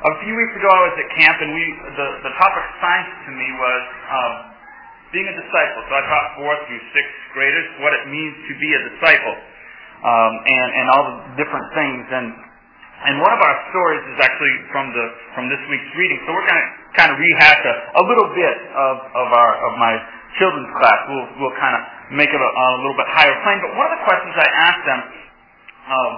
a few weeks ago, I was at camp, and we the the topic assigned to me was um, being a disciple. So I taught fourth through sixth graders what it means to be a disciple, um, and and all the different things. And and one of our stories is actually from the from this week's reading. So we're going to kind of rehash a, a little bit of of our of my children's class. We'll we'll kind of make it a, a little bit higher plane. But one of the questions I asked them. Um,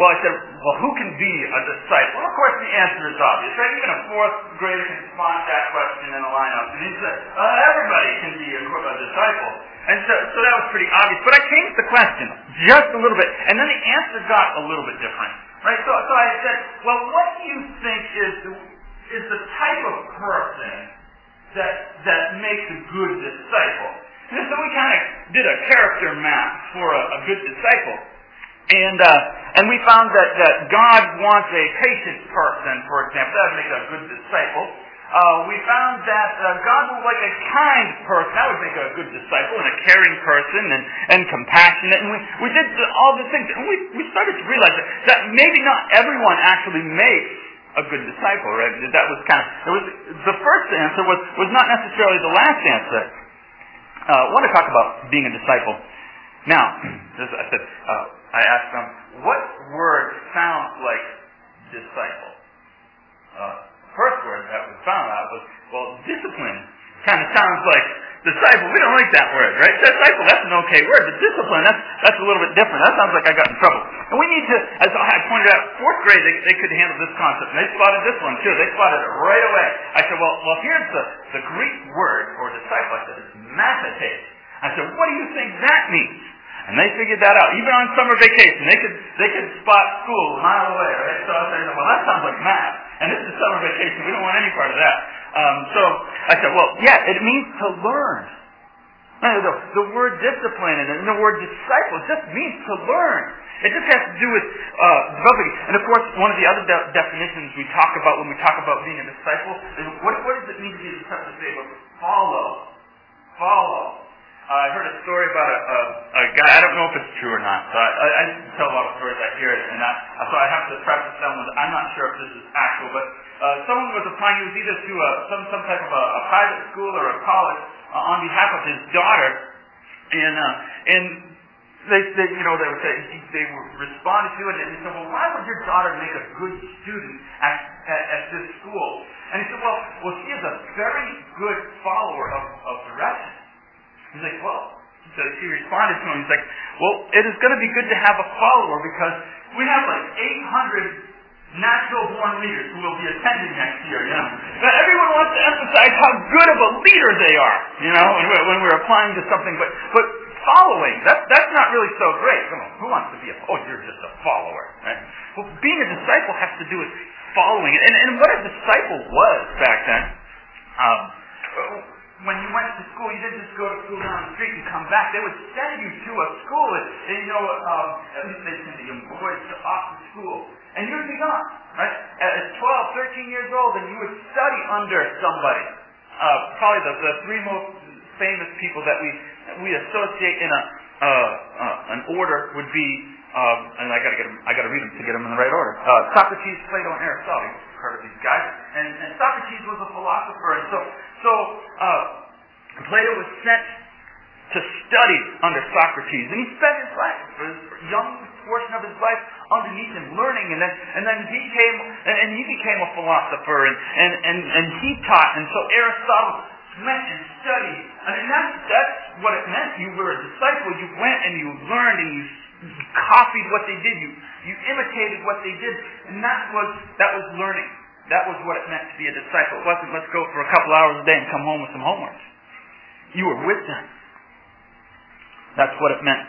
well, I said, well, who can be a disciple? Well, of course, the answer is obvious, right? Even a fourth grader can respond to that question in a lineup. And he said, uh, everybody can be a, a disciple. And so, so that was pretty obvious. But I changed the question just a little bit. And then the answer got a little bit different, right? So, so I said, well, what do you think is the, is the type of person that, that makes a good disciple? And so we kind of did a character map for a, a good disciple. And uh, and we found that, that God wants a patient person, for example. That would make a good disciple. Uh, we found that uh, God would like a kind person. That would make a good disciple and a caring person and, and compassionate. And we, we did all the things. And we, we started to realize that, that maybe not everyone actually makes a good disciple, right? That was kind of, it was, the first answer was, was not necessarily the last answer. Uh, I want to talk about being a disciple. Now, I said, uh, I asked them, what word sounds like disciple? Uh, first word that we found out was, well, discipline kind of sounds like disciple. We don't like that word, right? Disciple, that's an okay word, but discipline, that's, that's a little bit different. That sounds like I got in trouble. And we need to, as I pointed out, fourth grade, they, they could handle this concept. And they spotted this one too. They spotted it right away. I said, well, well, here's the, the Greek word for disciple. I said, it's mathete. I said, what do you think that means? And they figured that out. Even on summer vacation, they could they could spot school a mile away, right? So I said, well, that sounds like math. And this is summer vacation. We don't want any part of that. Um, so I said, well, yeah, it means to learn. The, the word discipline and the word disciple just means to learn. It just has to do with uh, developing. And of course, one of the other de- definitions we talk about when we talk about being a disciple is what, what does it mean to be a disciple? To follow, follow. I heard a story about a, a, a guy. I don't know if it's true or not. So I, I, tell a lot of stories. I hear it, and I, so I have to preface them with I'm not sure if this is actual, but uh, someone was applying. He was either to a, some some type of a, a private school or a college uh, on behalf of his daughter, and uh, and they, they you know they were saying they responded to it, and he said, well, why would your daughter make a good student at, at, at this school? And he said, well, well, she is a very good follower of, of directions. He's like, well, so she responded to him. He's like, well, it is going to be good to have a follower because we have like 800 natural born leaders who will be attending next year, you know. But everyone wants to emphasize how good of a leader they are, you know, when we're, when we're applying to something. But, but following, that, that's not really so great. Come on, who wants to be a, oh, you're just a follower, right? Well, being a disciple has to do with following. And, and what a disciple was back then, um, when you went to school, you didn't just go to school down the street and come back. They would send you to a school, and, and you know, um, at least they send the young boys to off to school, and you'd be gone, right? At 12, 13 years old, and you would study under somebody. Uh, probably the, the three most famous people that we we associate in a uh, uh, an order would be, um, and I got to get them, I got to read them to get them in the right order. Uh, Socrates, Plato, and Aristotle. You've heard of these guys, and, and Socrates was a philosopher, and so Plato was sent to study under Socrates, and he spent his life, his young portion of his life, underneath him, learning, and then and then he came and, and he became a philosopher, and, and and and he taught, and so Aristotle went and studied, and that's that's what it meant. You were a disciple. You went and you learned, and you copied what they did. You you imitated what they did, and that was that was learning. That was what it meant to be a disciple. It wasn't let's go for a couple hours a day and come home with some homework. You were with them. That's what it meant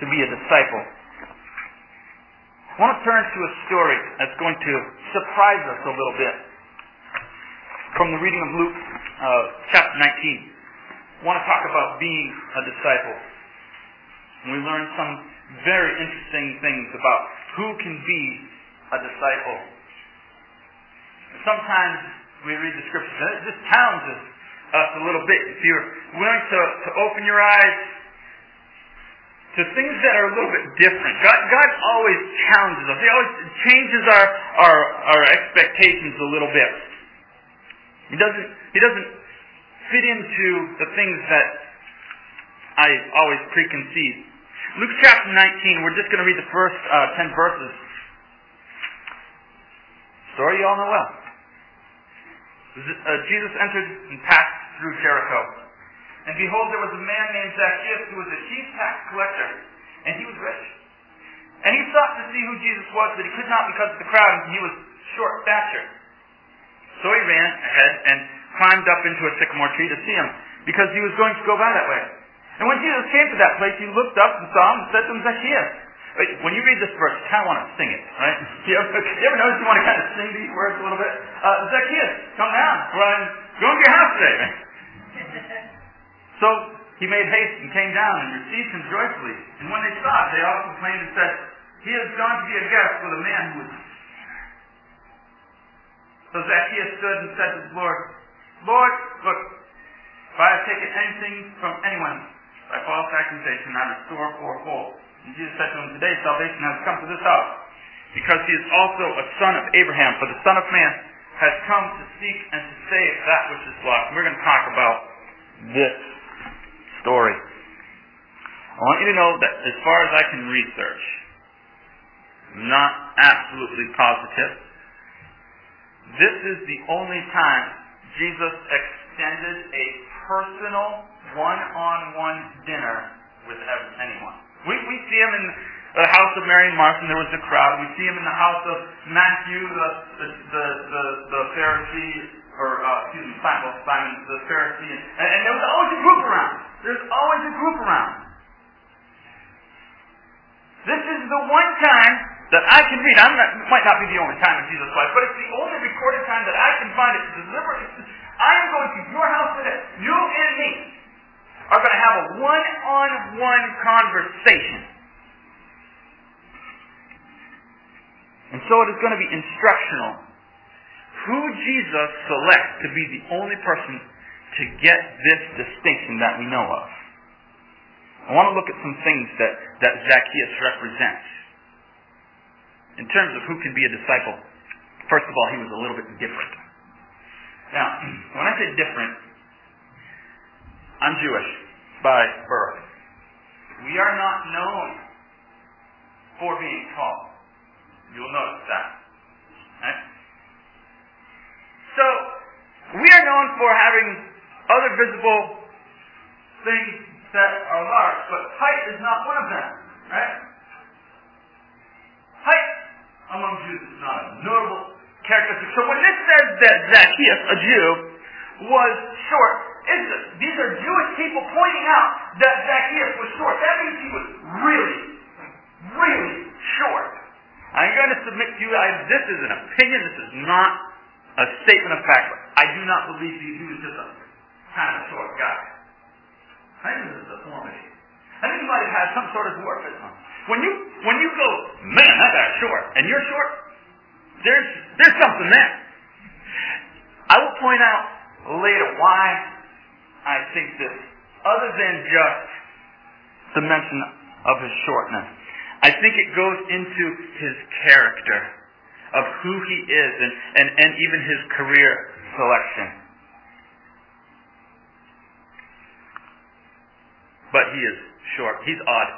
to be a disciple. I want to turn to a story that's going to surprise us a little bit from the reading of Luke uh, chapter 19. I want to talk about being a disciple. And we learn some very interesting things about who can be a disciple sometimes we read the scriptures, just challenges us a little bit. If you're willing to, to open your eyes to things that are a little bit different. God, God always challenges us. He always changes our, our, our expectations a little bit. He doesn't, he doesn't fit into the things that I always preconceive. Luke chapter 19, we're just going to read the first uh, 10 verses. Story you all know well. Uh, Jesus entered and passed through Jericho. And behold, there was a man named Zacchaeus who was a chief tax collector, and he was rich. And he sought to see who Jesus was, but he could not because of the crowd, and he was short stature. So he ran ahead and climbed up into a sycamore tree to see him, because he was going to go by that way. And when Jesus came to that place, he looked up and saw him and said to him, Zacchaeus. When you read this verse, you kind of want to sing it, right? You ever, you ever notice you want to kind of sing these words a little bit? Uh, Zacchaeus, come down, for I'm going to your house today. so he made haste and came down and received him joyfully. And when they saw it, they all complained and said, He has gone to be a guest with a man who is so Zacchaeus stood and said to the Lord, Lord, look, if I have taken anything from anyone by false accusation, I restore fourfold. Jesus said to him, Today salvation has come to this house, because he is also a son of Abraham. For the Son of Man has come to seek and to save that which is lost. And we're going to talk about this story. I want you to know that as far as I can research, I'm not absolutely positive. This is the only time Jesus extended a personal one-on-one dinner with anyone. We, we see him in the house of Mary and Martha, and there was a crowd. We see him in the house of Matthew, the the the, the, the Pharisee, or uh, excuse me, Simon, Simon the Pharisee, and, and there was always a group around. There's always a group around. This is the one time that I can read. I'm not, it might not be the only time in Jesus' life, but it's the only recorded time that I can find it deliberately. I am going to your house today. You and me are going to have a one-on-one conversation. And so it is going to be instructional. Who Jesus selects to be the only person to get this distinction that we know of. I want to look at some things that, that Zacchaeus represents. In terms of who can be a disciple, first of all, he was a little bit different. Now, when I say different, I'm Jewish by birth. We are not known for being tall. You'll notice that. So, we are known for having other visible things that are large, but height is not one of them. Right? Height among Jews is not a notable characteristic. So when this says that Zacchaeus, a Jew, was short, these are Jewish people pointing out that Zacchaeus was short. That means he was really, really short. I'm going to submit to you, I, this is an opinion, this is not a statement of fact. I do not believe he, he was just a kind of short guy. I think this is a deformity. I think he might have had some sort of dwarfism. When you when you go, man, that guy's short, and you're short, there's there's something there. I will point out later why I think this, other than just the mention of his shortness. I think it goes into his character of who he is and, and, and even his career selection. But he is short. He's odd.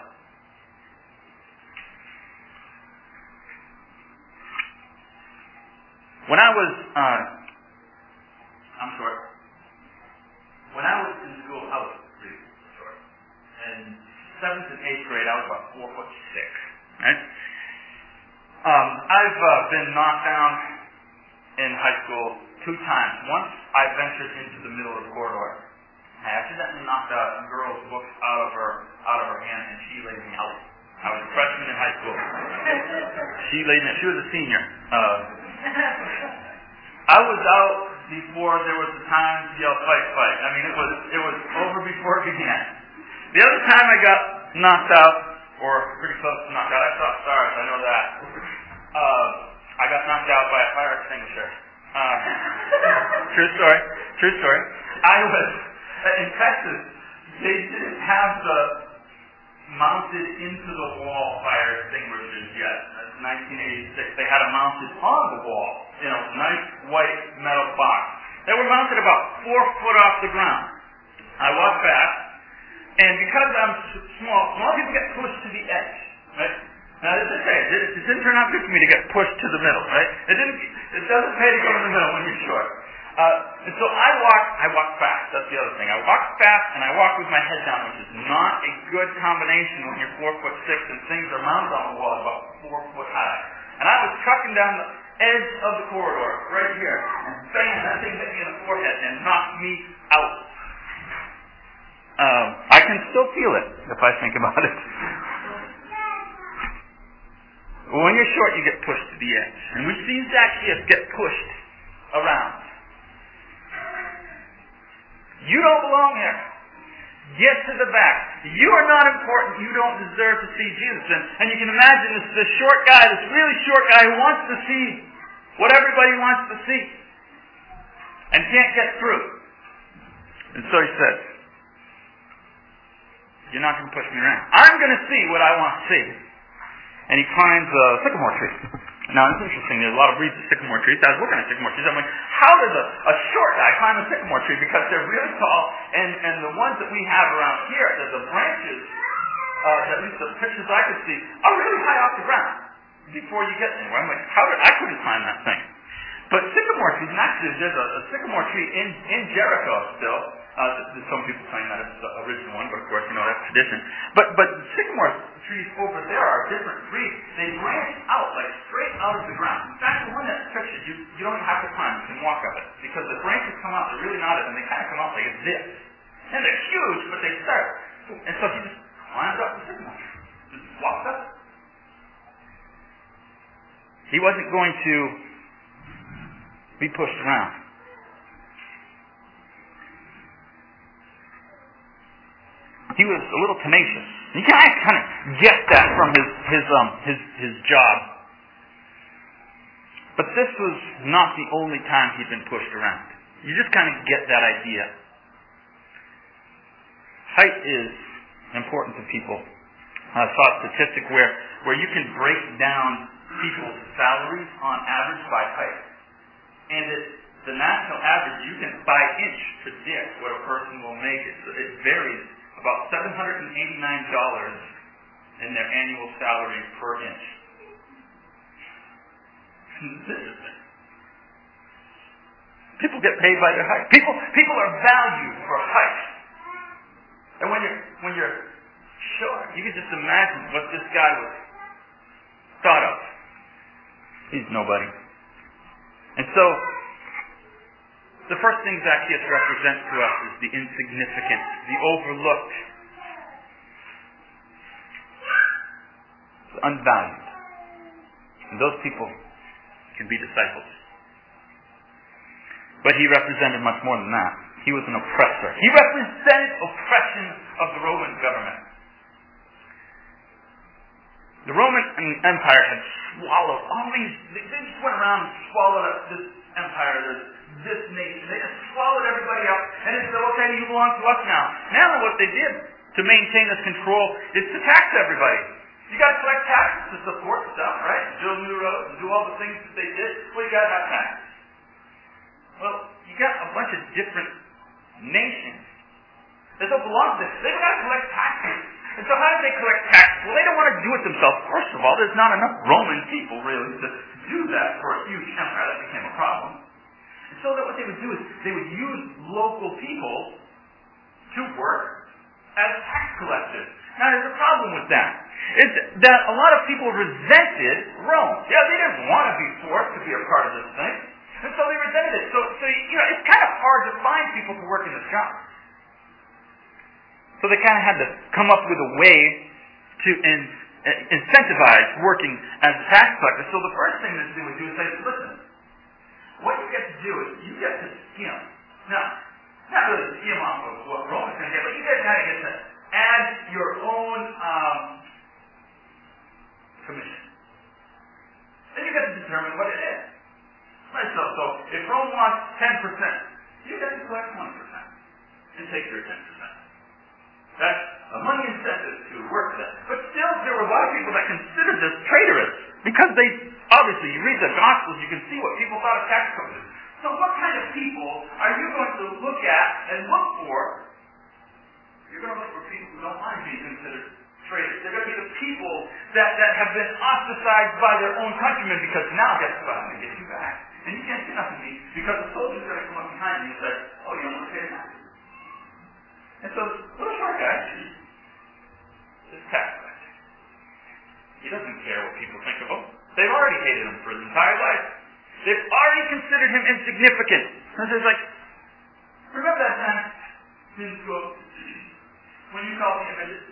When I was, uh, I'm short. When I was in school, I was pretty short. In seventh and eighth grade, I was about four foot six. Right? Um, I've uh, been knocked down in high school two times. Once I ventured into the middle of the corridor. I accidentally knocked a girl's books out of her out of her hand, and she laid me out. I was a freshman in high school. she laid me. She was a senior. Uh, I was out before there was the time to yell fight, fight. I mean, it was it was over before it began. The other time I got knocked out, or pretty close to knocked out, I saw stars. I know that. Uh, I got knocked out by a fire extinguisher. Uh, true story. True story. I was in Texas. They didn't have the mounted into the wall fire extinguishers yet. That's 1986. They had them mounted on the wall, you know, nice white metal box. They were mounted about four foot off the ground. I walked past, and because I'm small, small people get pushed to the edge, right? Now, this is it, it didn't turn out good for me to get pushed to the middle, right? It didn't. It doesn't pay to go in the middle when you're short. Uh, and so I walk, I walk fast. That's the other thing. I walk fast and I walk with my head down, which is not a good combination when you're four foot six and things are mounted on the wall about four foot high. And I was trucking down the edge of the corridor right here, and bang, that thing hit me in the forehead and knocked me out. Um, I can still feel it if I think about it. when you're short, you get pushed to the edge. And we've seen Zacchaeus get pushed around. You don't belong here. Get to the back. You are not important. You don't deserve to see Jesus. And, and you can imagine this, this short guy, this really short guy who wants to see what everybody wants to see and can't get through. And so he says, You're not going to push me around. I'm going to see what I want to see. And he climbs a sycamore tree. Now, it's interesting. There's a lot of breeds of sycamore trees. I was looking at sycamore trees. I'm like, how does a, a short guy climb a sycamore tree? Because they're really tall, and, and the ones that we have around here, the, the branches, uh, at least the pictures I could see, are really high off the ground before you get anywhere. I'm like, how did I couldn't climb that thing? But sycamore trees, actually there's a, a sycamore tree in, in Jericho still. Uh, some people claim that it's the original one, but of course, you know, that's tradition. But, but the sycamore trees over there are different breeds. They branch out, like straight out of the ground. In fact, the one that's pictured, you, you don't have to climb, you can walk up it. Because the branches come out, they're really knotted, and they kind of come out like this. And they're huge, but they start. And so he just climbed up the sycamore. Just walked up. He wasn't going to be pushed around. He was a little tenacious. You can kind of get that from his his um his his job. But this was not the only time he'd been pushed around. You just kind of get that idea. Height is important to people. I saw a statistic where, where you can break down people's salaries on average by height. And it, the national average, you can by inch predict what a person will make. It, so it varies about $789 in their annual salary per inch. People get paid by their height. People, people are valued for height. And when you're, when you're short, you can just imagine what this guy was thought of. He's nobody. And so, the first thing Zacchaeus represents to us is the insignificant, the overlooked, the unvalued. And those people can be disciples. But he represented much more than that. He was an oppressor. He represented oppression of the Roman government. The Roman Empire had swallowed all these, they just went around and swallowed up this empire, this, this nation. They just swallowed everybody up and they said, okay, you belong to us now. Now what they did to maintain this control is to tax everybody. You got to collect taxes to support stuff, right? Build new roads and do all the things that they did. Well, you got to have taxes. Well, you got a bunch of different nations that don't belong to this. They've got to collect taxes. And so how did they collect taxes? Well, they don't want to do it themselves. First of all, there's not enough Roman people really to do that for a huge empire. That became a problem. So that what they would do is they would use local people to work as tax collectors. Now, there's a problem with that. Is that a lot of people resented Rome. Yeah, they didn't want to be forced to be a part of this thing. And so they resented it. So, so you know, it's kind of hard to find people to work in this job. So they kind of had to come up with a way to in, incentivize working as a tax collector. So the first thing that they would do is say, listen, what you get to do is you get to skim. Now, not really skim off of what Romans going to get, but you guys kind of get to add your own um, commission. Then you get to determine what it is. Right, so, so if Rome wants 10%, you get to collect 1% and take your 10%. That's a money incentive to work for that. But still, there were a lot of people that considered this traitorous because they obviously you read the Gospels, you can see what people thought of tax collectors. So, what kind of people are you going to look at and look for? You're going to look for people who don't mind being considered traitors. They're going to be the people that, that have been ostracized by their own countrymen because now, guess what? I'm going to get you back. And you can't do nothing to me because the soldier's going to come up behind you and say, oh, you don't want to pay taxes. And so, little short guy, this tax collector, he doesn't care what people think of him. They've already hated him for his entire life. They've already considered him insignificant. And it's like, remember that time in school when you called me a midget?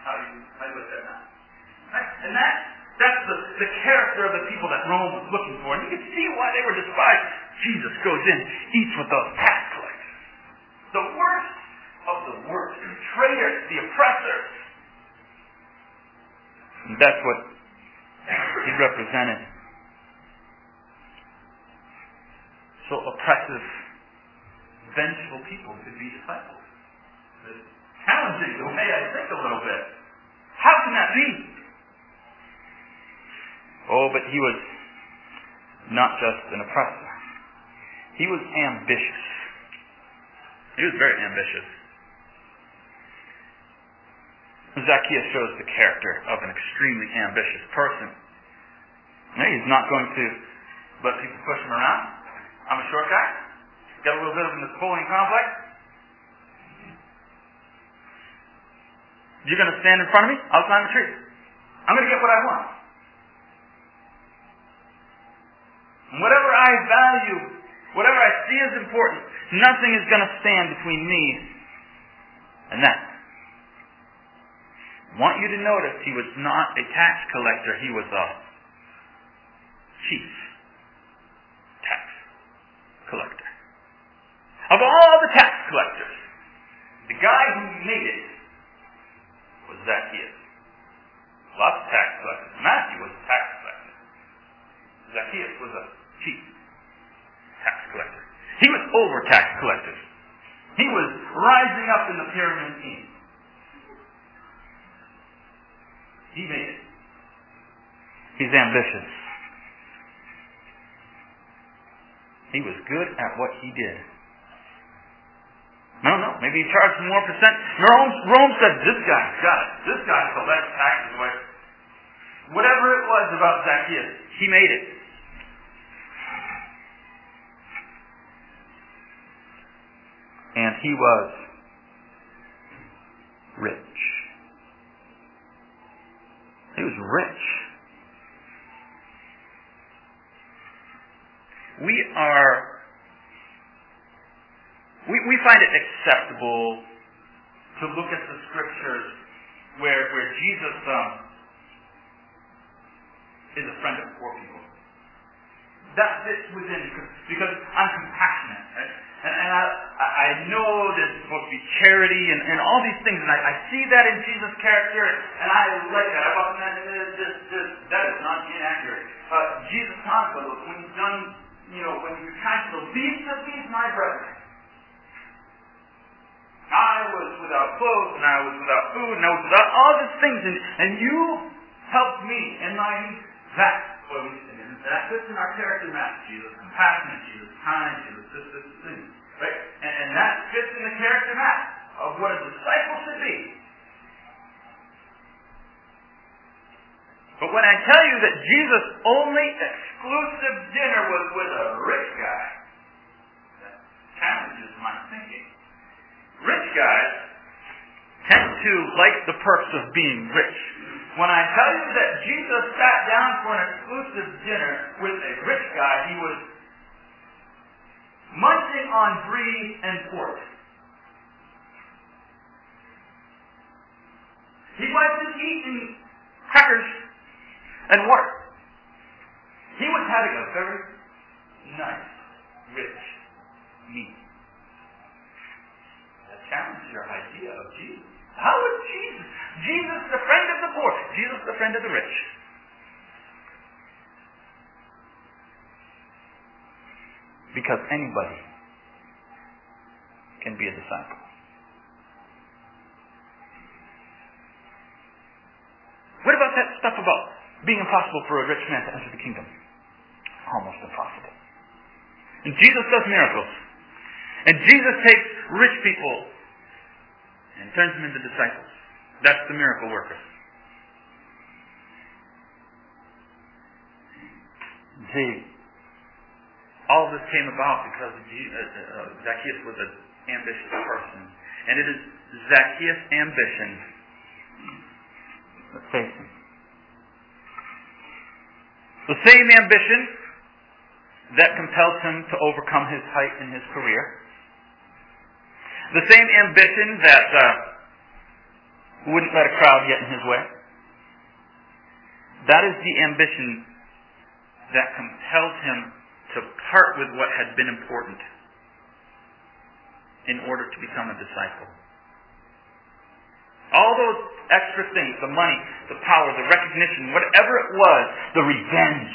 How do you, how do you that? Right? And that, that's the, the character of the people that Rome was looking for. And you can see why they were despised. Jesus goes in, eats with those tax collectors. The worst of the worst. The traitors, the oppressors. And that's what he represented. So oppressive, vengeful people could be disciples. It's challenging the way I think a little bit. How can that be? Oh, but he was not just an oppressor. He was ambitious. He was very ambitious. Zacchaeus shows the character of an extremely ambitious person. He's not going to let people push him around. I'm a short guy. Got a little bit of a Napoleon complex. You're going to stand in front of me? I'll climb a tree. I'm going to get what I want. And whatever I value, whatever I see as important, nothing is going to stand between me and that. I want you to notice he was not a tax collector, he was a chief tax collector. Of all the tax collectors, the guy who made it was Zacchaeus. Lots of tax collectors. Matthew was a tax collector. Zacchaeus was a chief tax collector. He was over tax collectors. He was rising up in the pyramid. He made it. He's ambitious. He was good at what he did. No, no, maybe he charged more percent. Rome, Rome said, this guy got it. This guy collects taxes. Whatever it was about Zacchaeus, he made it. And he was rich. He was rich. We are, we, we find it acceptable to look at the scriptures where, where Jesus um, is a friend of poor people. That fits within, because I'm compassionate. Right? And, and I, I know there's supposed to be charity and, and all these things, and I, I see that in Jesus' character, and I like that. I thought that this, this, that is not inaccurate. Uh, Jesus talks about when he's done, you know, when kind to the least of these, my brethren. I was without clothes, and I was without food, and I was without all these things, and, and you helped me in my need. That's what we. And that fits in our character map. Jesus compassionate, Jesus kind, Jesus this, this, thing. Right? And, and that fits in the character map of what a disciple should be. But when I tell you that Jesus' only exclusive dinner was with a rich guy, that challenges my thinking. Rich guys tend to like the perks of being rich. When I tell you that Jesus sat down for an exclusive dinner with a rich guy, he was munching on brie and pork. He wasn't eating crackers and water. He was having a very nice, rich meal. That challenges your idea of Jesus. How is Jesus? Jesus is the friend of the poor. Jesus is the friend of the rich. Because anybody can be a disciple. What about that stuff about being impossible for a rich man to enter the kingdom? Almost impossible. And Jesus does miracles. And Jesus takes rich people and turns them into disciples. That's the miracle worker. See, all this came about because uh, uh, Zacchaeus was an ambitious person. And it is Zacchaeus' ambition that faced him. The same ambition that compels him to overcome his height in his career. The same ambition that uh, wouldn't let a crowd get in his way. That is the ambition that compelled him to part with what had been important in order to become a disciple. All those extra things, the money, the power, the recognition, whatever it was, the revenge,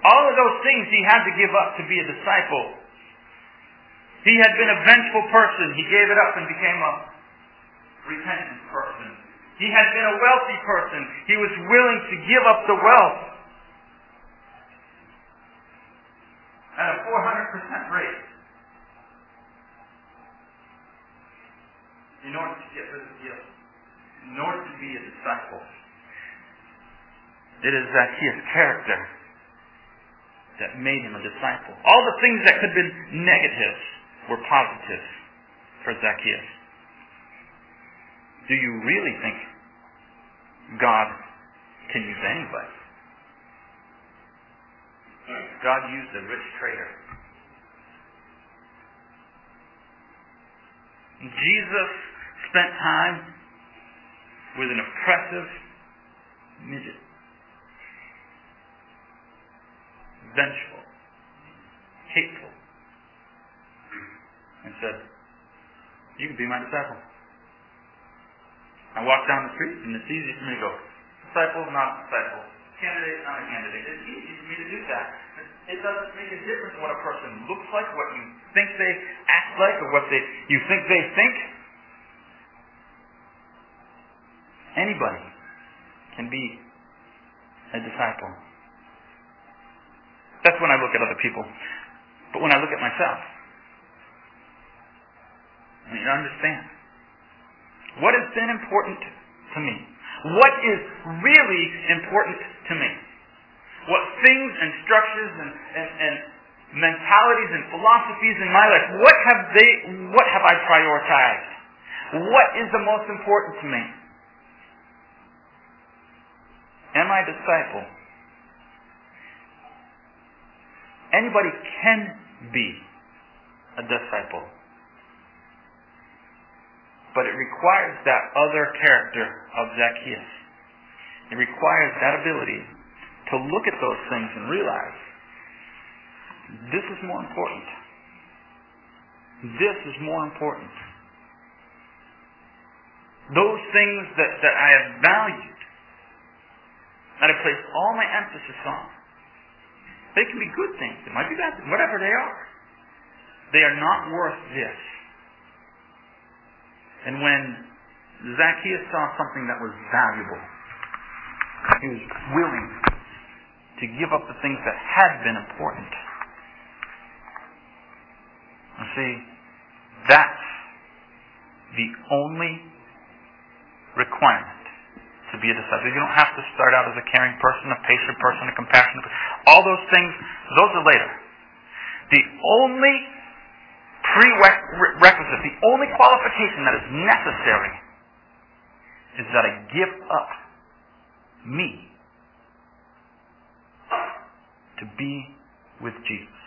all of those things he had to give up to be a disciple. He had been a vengeful person. He gave it up and became a repentant person. He had been a wealthy person. He was willing to give up the wealth at a 400% rate in order to get rid of guilt, in order to be a disciple. It is Zacchaeus' character that made him a disciple. All the things that could have been negative were positive for Zacchaeus. Do you really think God can use anybody? God used a rich trader. Jesus spent time with an oppressive midget. Vengeful. Hateful. And said, You can be my disciple. I walk down the street and it's easy for me to go, disciple, not disciple candidate, not a candidate. It's easy for me to do that. It doesn't make a difference what a person looks like, what you think they act like, or what they you think they think. Anybody can be a disciple. That's when I look at other people. But when I look at myself, I to understand what has been important to me what is really important to me? What things and structures and, and, and mentalities and philosophies in my life, what have they what have I prioritized? What is the most important to me? Am I a disciple? Anybody can be a disciple. But it requires that other character of Zacchaeus. It requires that ability to look at those things and realize this is more important. This is more important. Those things that, that I have valued, that I placed all my emphasis on, they can be good things. They might be bad things, whatever they are. They are not worth this. And when Zacchaeus saw something that was valuable, he was willing to give up the things that had been important. You see, that's the only requirement to be a disciple. You don't have to start out as a caring person, a patient person, a compassionate person. All those things, those are later. The only prerequisite, the only qualification that is necessary is that I give up me to be with Jesus.